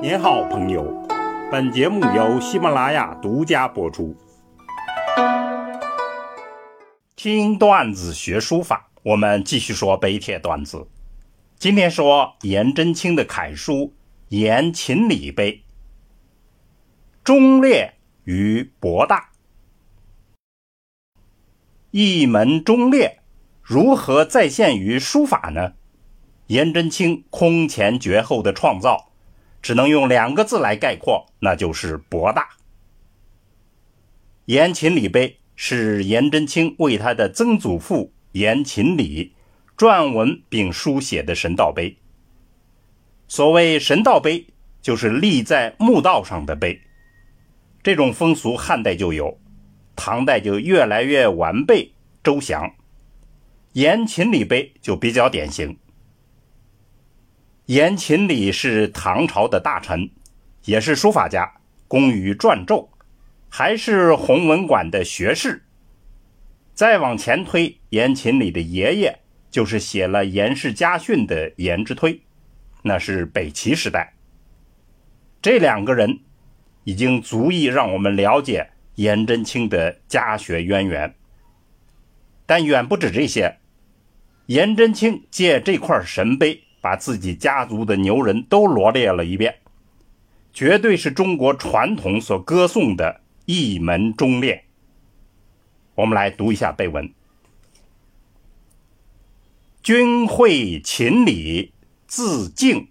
您好，朋友。本节目由喜马拉雅独家播出。听段子学书法，我们继续说碑帖段子。今天说颜真卿的楷书《颜秦礼碑》，忠烈与博大。一门忠烈如何再现于书法呢？颜真卿空前绝后的创造，只能用两个字来概括，那就是博大。颜秦礼碑是颜真卿为他的曾祖父颜秦礼撰文并书写的神道碑。所谓神道碑，就是立在墓道上的碑。这种风俗汉代就有，唐代就越来越完备周详。颜秦礼碑就比较典型。颜勤礼是唐朝的大臣，也是书法家，工于篆籀，还是弘文馆的学士。再往前推，颜勤礼的爷爷就是写了《颜氏家训》的颜之推，那是北齐时代。这两个人已经足以让我们了解颜真卿的家学渊源。但远不止这些，颜真卿借这块神碑。把自己家族的牛人都罗列了一遍，绝对是中国传统所歌颂的一门忠烈。我们来读一下碑文：君会秦礼，字敬，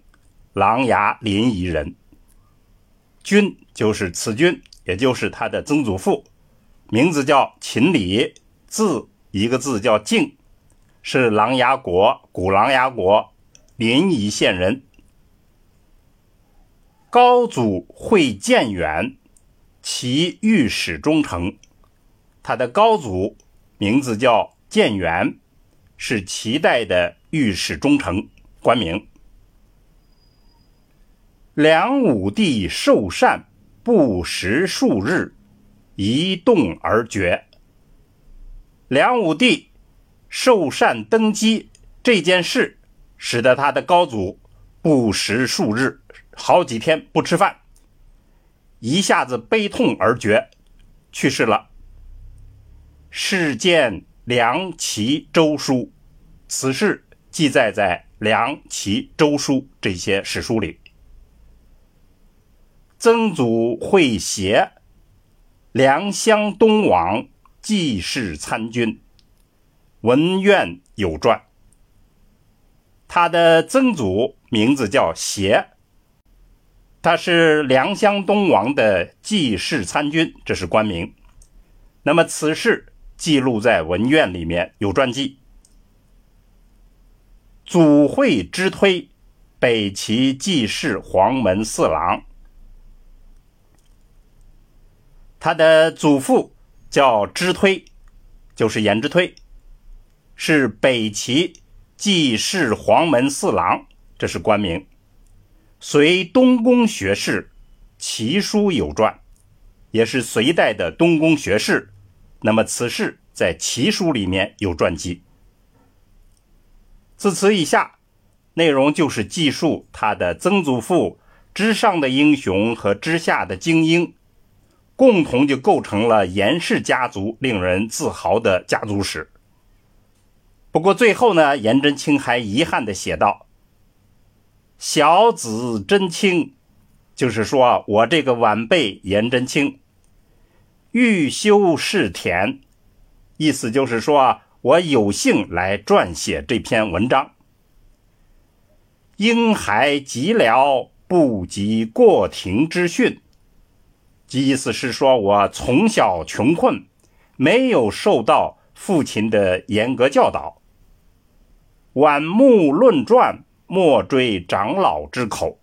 琅琊临沂人。君就是此君，也就是他的曾祖父，名字叫秦礼，字一个字叫敬，是琅琊国古琅琊国。临沂县人，高祖会建远，其御史中丞。他的高祖名字叫建远，是齐代的御史中丞官名。梁武帝受禅不食数日，一动而绝。梁武帝受禅登基这件事。使得他的高祖不食数日，好几天不吃饭，一下子悲痛而绝，去世了。事见梁齐周书，此事记载在梁齐周书这些史书里。曾祖会协，梁乡东王济世参军，文苑有传。他的曾祖名字叫协，他是梁乡东王的济世参军，这是官名。那么此事记录在文苑里面有传记。祖会之推，北齐济世黄门四郎。他的祖父叫之推，就是颜之推，是北齐。济世黄门四郎，这是官名，隋东宫学士，奇书有传，也是隋代的东宫学士。那么此事在奇书里面有传记。自此以下，内容就是记述他的曾祖父之上的英雄和之下的精英，共同就构成了颜氏家族令人自豪的家族史。不过最后呢，颜真卿还遗憾地写道：“小子真卿，就是说我这个晚辈颜真卿，欲修仕田，意思就是说我有幸来撰写这篇文章。婴孩寂寥，不及过庭之训，意思是说我从小穷困，没有受到父亲的严格教导。”晚目论传，莫追长老之口。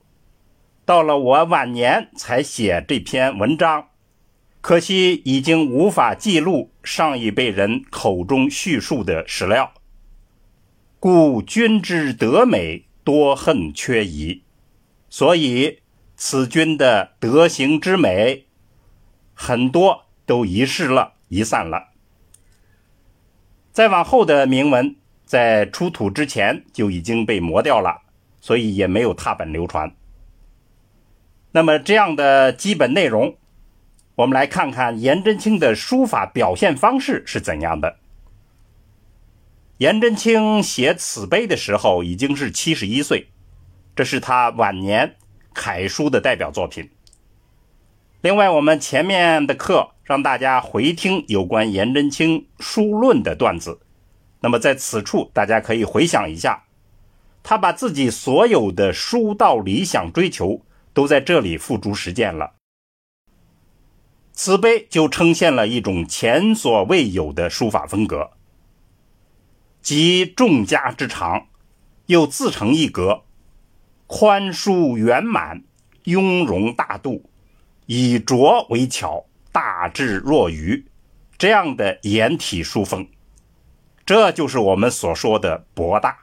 到了我晚年才写这篇文章，可惜已经无法记录上一辈人口中叙述的史料。故君之德美，多恨缺遗。所以此君的德行之美，很多都遗失了，遗散了。再往后的铭文。在出土之前就已经被磨掉了，所以也没有拓本流传。那么这样的基本内容，我们来看看颜真卿的书法表现方式是怎样的。颜真卿写此碑的时候已经是七十一岁，这是他晚年楷书的代表作品。另外，我们前面的课让大家回听有关颜真卿书论的段子，那么在此处大家可以回想一下，他把自己所有的书道理想追求都在这里付诸实践了。此碑就呈现了一种前所未有的书法风格，集众家之长，又自成一格，宽舒圆满，雍容大度。以拙为巧，大智若愚，这样的颜体书风，这就是我们所说的博大。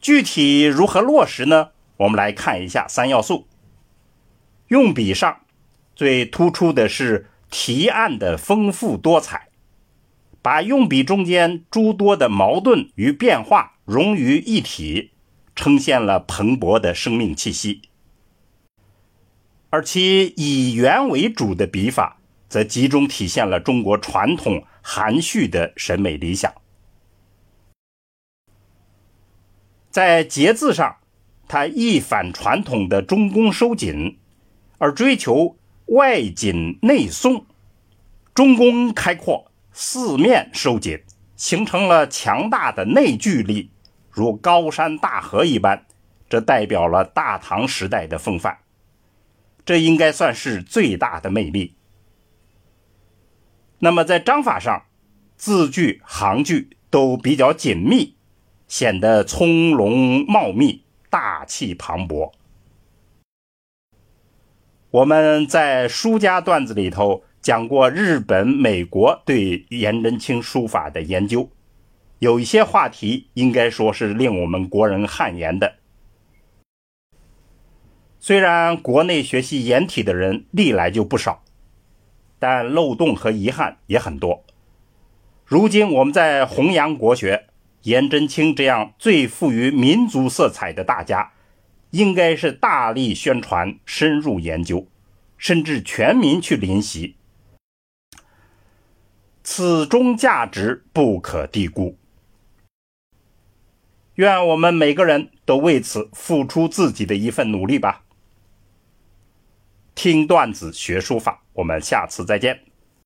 具体如何落实呢？我们来看一下三要素。用笔上最突出的是提案的丰富多彩，把用笔中间诸多的矛盾与变化融于一体，呈现了蓬勃的生命气息。而其以圆为主的笔法，则集中体现了中国传统含蓄的审美理想。在节字上，它一反传统的中宫收紧，而追求外紧内松，中宫开阔，四面收紧，形成了强大的内聚力，如高山大河一般。这代表了大唐时代的风范。这应该算是最大的魅力。那么在章法上，字句行距都比较紧密，显得从容茂密、大气磅礴。我们在书家段子里头讲过日本、美国对颜真卿书法的研究，有一些话题应该说是令我们国人汗颜的。虽然国内学习颜体的人历来就不少，但漏洞和遗憾也很多。如今我们在弘扬国学，颜真卿这样最富于民族色彩的大家，应该是大力宣传、深入研究，甚至全民去临习，此中价值不可低估。愿我们每个人都为此付出自己的一份努力吧。听段子学书法，我们下次再见。